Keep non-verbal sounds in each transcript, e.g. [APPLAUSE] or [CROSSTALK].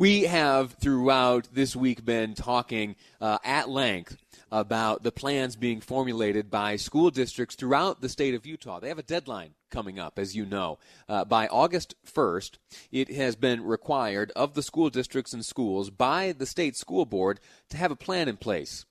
We have throughout this week been talking uh, at length about the plans being formulated by school districts throughout the state of Utah. They have a deadline coming up, as you know. Uh, by August 1st, it has been required of the school districts and schools by the state school board to have a plan in place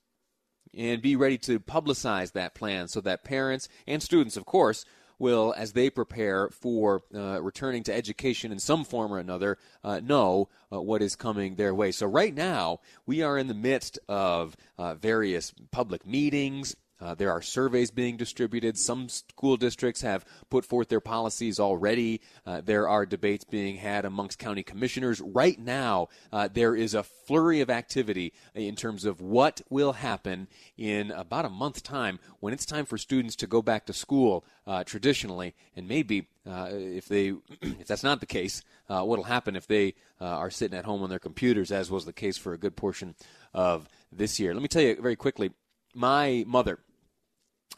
and be ready to publicize that plan so that parents and students, of course, will, as they prepare for uh, returning to education in some form or another, uh, know uh, what is coming their way. So, right now, we are in the midst of uh, various public meetings, uh, there are surveys being distributed. Some school districts have put forth their policies already. Uh, there are debates being had amongst county commissioners. Right now, uh, there is a flurry of activity in terms of what will happen in about a month's time when it's time for students to go back to school uh, traditionally. And maybe uh, if they, [CLEARS THROAT] if that's not the case, uh, what'll happen if they are sitting at home on their computers, as was the case for a good portion of this year. Let me tell you very quickly. My mother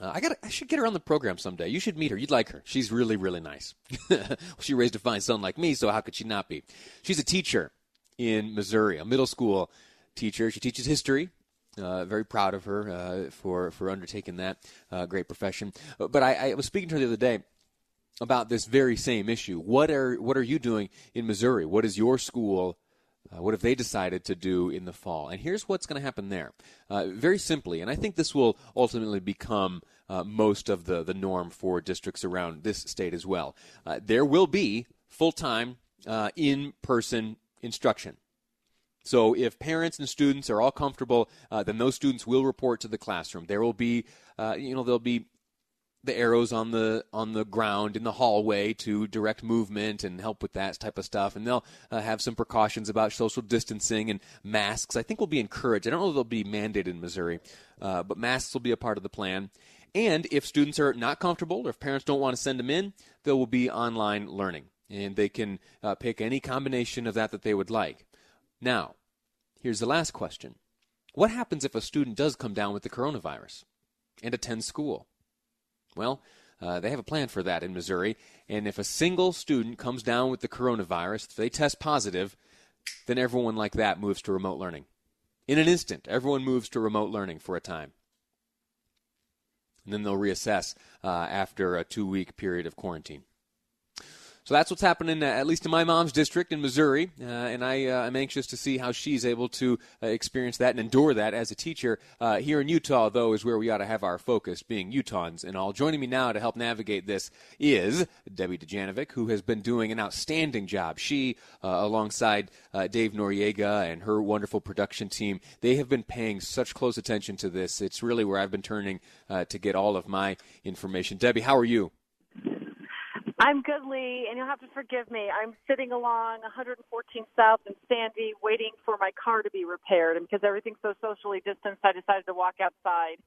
uh, I got. I should get her on the program someday. You should meet her. You'd like her. She's really, really nice. [LAUGHS] she raised a fine son like me, so how could she not be? She's a teacher in Missouri, a middle school teacher. She teaches history. Uh, very proud of her uh, for for undertaking that uh, great profession. Uh, but I, I was speaking to her the other day about this very same issue. What are what are you doing in Missouri? What is your school uh, what have they decided to do in the fall? And here's what's going to happen there. Uh, very simply, and I think this will ultimately become uh, most of the, the norm for districts around this state as well. Uh, there will be full time, uh, in person instruction. So if parents and students are all comfortable, uh, then those students will report to the classroom. There will be, you know, there'll be the arrows on the on the ground in the hallway to direct movement and help with that type of stuff. And they'll uh, have some precautions about social distancing and masks. I think will be encouraged. I don't know if they'll be mandated in Missouri, uh, but masks will be a part of the plan. And if students are not comfortable or if parents don't want to send them in, there will be online learning, and they can uh, pick any combination of that that they would like. Now, here's the last question: What happens if a student does come down with the coronavirus and attend school? Well, uh, they have a plan for that in Missouri. And if a single student comes down with the coronavirus, if they test positive, then everyone like that moves to remote learning. In an instant, everyone moves to remote learning for a time. And then they'll reassess uh, after a two week period of quarantine. So that's what's happening, uh, at least in my mom's district in Missouri, uh, and I, uh, am anxious to see how she's able to uh, experience that and endure that as a teacher. Uh, here in Utah, though, is where we ought to have our focus, being Utahns and all. Joining me now to help navigate this is Debbie Dujanovic, who has been doing an outstanding job. She, uh, alongside Dave Noriega and her wonderful production team, they have been paying such close attention to this. It's really where I've been turning to get all of my information. Debbie, how are you? I'm good, Lee, and you'll have to forgive me. I'm sitting along 114 South in Sandy waiting for my car to be repaired. And because everything's so socially distanced, I decided to walk outside.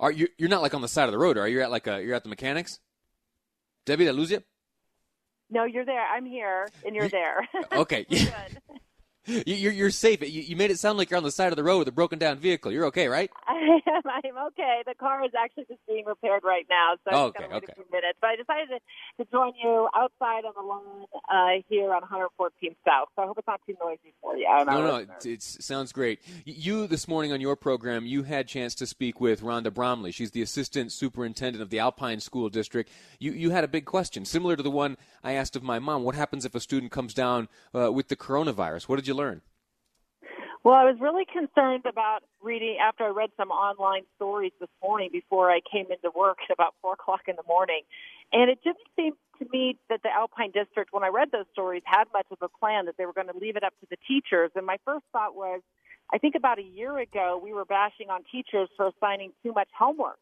Are you? You're not like on the side of the road, are you? You're at like a, you're at the mechanics. Debbie, did I lose you? No, you're there. I'm here, and you're there. [LAUGHS] Okay. [LAUGHS] [LAUGHS] You're, you're safe. You, you made it sound like you're on the side of the road with a broken down vehicle. You're okay, right? I [LAUGHS] am. I'm okay. The car is actually just being repaired right now, so oh, okay, okay. a few minutes. But I decided to, to join you outside on the lawn uh, here on 114th South. So I hope it's not too noisy for you. No, no, it, it sounds great. You this morning on your program, you had chance to speak with Rhonda Bromley. She's the assistant superintendent of the Alpine School District. You you had a big question, similar to the one I asked of my mom. What happens if a student comes down uh, with the coronavirus? What did you learn? Well, I was really concerned about reading after I read some online stories this morning before I came into work at about four o'clock in the morning. And it didn't seem to me that the Alpine District, when I read those stories, had much of a plan that they were going to leave it up to the teachers. And my first thought was, I think about a year ago, we were bashing on teachers for assigning too much homework.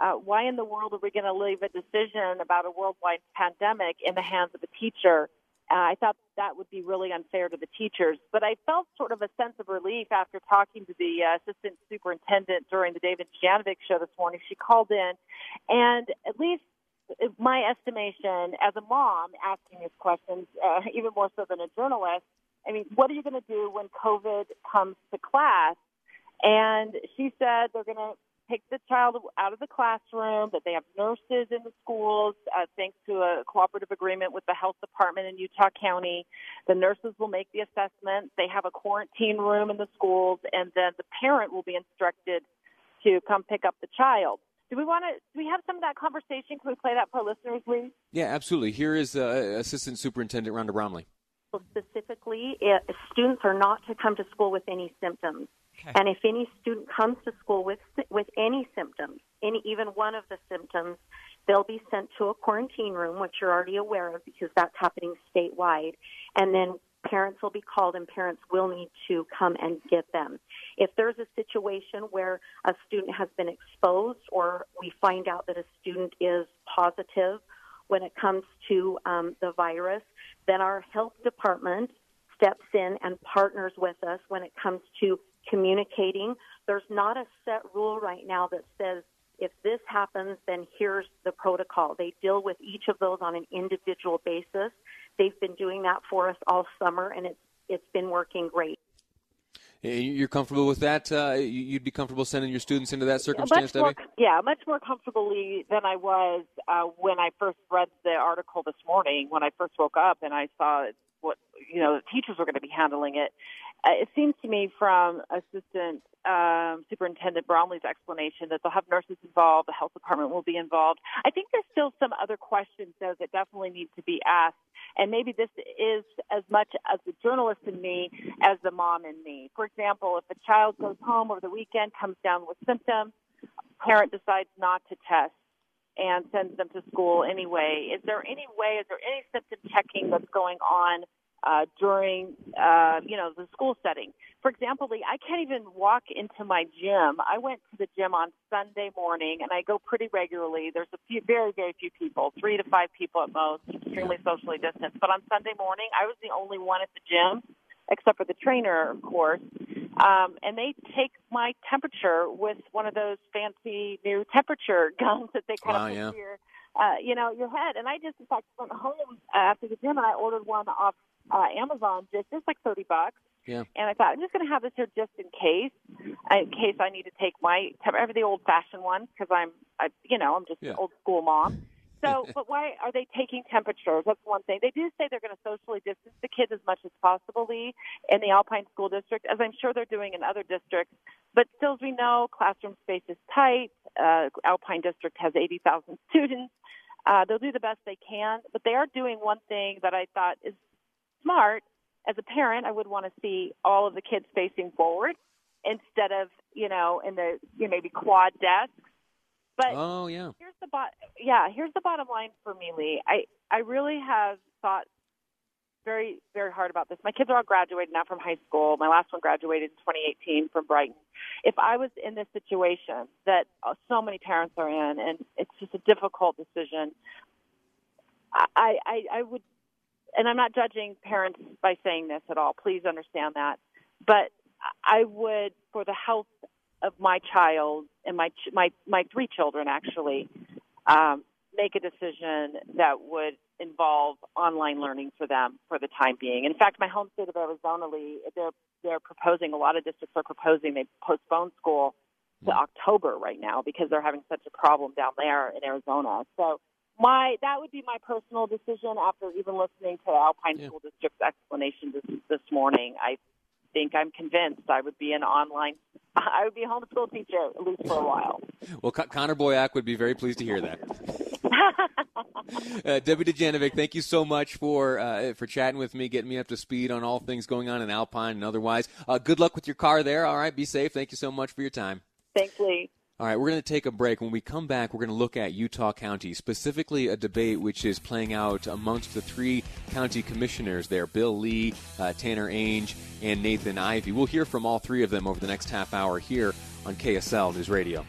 Uh, why in the world are we going to leave a decision about a worldwide pandemic in the hands of a teacher? Uh, I thought that would be really unfair to the teachers, but I felt sort of a sense of relief after talking to the uh, assistant superintendent during the David Janovic show this morning. She called in, and at least my estimation as a mom asking these questions, uh, even more so than a journalist, I mean, what are you going to do when COVID comes to class? And she said they're going to take the child out of the classroom, that they have nurses in the schools, uh, thanks to a cooperative agreement with the health department in Utah County. The nurses will make the assessment. They have a quarantine room in the schools, and then the parent will be instructed to come pick up the child. Do we want to? Do we have some of that conversation? Can we play that for our listeners, please? Yeah, absolutely. Here is uh, Assistant Superintendent Rhonda Bromley. Specifically, it, students are not to come to school with any symptoms. Okay. And if any student comes to school with with any symptoms, any even one of the symptoms, they'll be sent to a quarantine room, which you're already aware of because that's happening statewide. And then parents will be called and parents will need to come and get them. If there's a situation where a student has been exposed or we find out that a student is positive when it comes to um, the virus, then our health department steps in and partners with us when it comes to communicating. There's not a set rule right now that says if this happens, then here's the protocol. They deal with each of those on an individual basis. They've been doing that for us all summer, and it's it's been working great. You're comfortable with that? Uh, you'd be comfortable sending your students into that circumstance, much Debbie? Yeah, much more comfortably than I was uh, when I first read the article this morning. When I first woke up and I saw what you know, the teachers were going to be handling it. Uh, it seems to me from Assistant um, Superintendent Bromley's explanation that they'll have nurses involved, the health department will be involved. I think there's still some other questions, though, that definitely need to be asked. And maybe this is as much as the journalist in me as the mom in me. For example, if a child goes home over the weekend, comes down with symptoms, parent decides not to test and sends them to school anyway. Is there any way, is there any symptom checking that's going on uh, during, uh, you know, the school setting. For example, I can't even walk into my gym. I went to the gym on Sunday morning, and I go pretty regularly. There's a few, very, very few people, three to five people at most, extremely socially distanced. But on Sunday morning, I was the only one at the gym, except for the trainer, of course. Um, and they take my temperature with one of those fancy new temperature [LAUGHS] guns that they kind wow, of put yeah. your, uh, you know, your head. And I just, in fact, went home after the gym and I ordered one off uh, Amazon just just like thirty bucks. Yeah. And I thought I'm just going to have this here just in case, in case I need to take my have the old fashioned one because I'm I, you know I'm just yeah. old school mom. [LAUGHS] So, but why are they taking temperatures? That's one thing. They do say they're going to socially distance the kids as much as possibly in the Alpine School District, as I'm sure they're doing in other districts. But still, as we know, classroom space is tight. Uh, Alpine District has 80,000 students. Uh, they'll do the best they can, but they are doing one thing that I thought is smart, as a parent, I would want to see all of the kids facing forward instead of you know in the you know, maybe quad desks. But oh yeah, here's the bot. Yeah, here's the bottom line for me, Lee. I I really have thought very very hard about this. My kids are all graduated now from high school. My last one graduated in 2018 from Brighton. If I was in this situation that uh, so many parents are in, and it's just a difficult decision, I I, I would and I'm not judging parents by saying this at all. Please understand that. But I would, for the health of my child and my my my three children, actually, um, make a decision that would involve online learning for them for the time being. In fact, my home state of Arizona, Lee, they're they're proposing. A lot of districts are proposing they postpone school to October right now because they're having such a problem down there in Arizona. So my that would be my personal decision after even listening to Alpine yeah. School District's explanation this this morning. I think I'm convinced I would be an online [LAUGHS] I would be a homeschool teacher at least for a while. well, Connor Boyack would be very pleased to hear that. [LAUGHS] uh, Debbie Dujanovic, thank you so much for uh, for chatting with me, getting me up to speed on all things going on in Alpine and otherwise. Uh, good luck with your car there. All right, be safe. Thank you so much for your time. Thanks, Lee. All right, we're going to take a break. When we come back, we're going to look at Utah County, specifically a debate which is playing out amongst the three county commissioners there Bill Lee, uh, Tanner Ainge, and Nathan Ivie. We'll hear from all three of them over the next half hour here on KSL News Radio.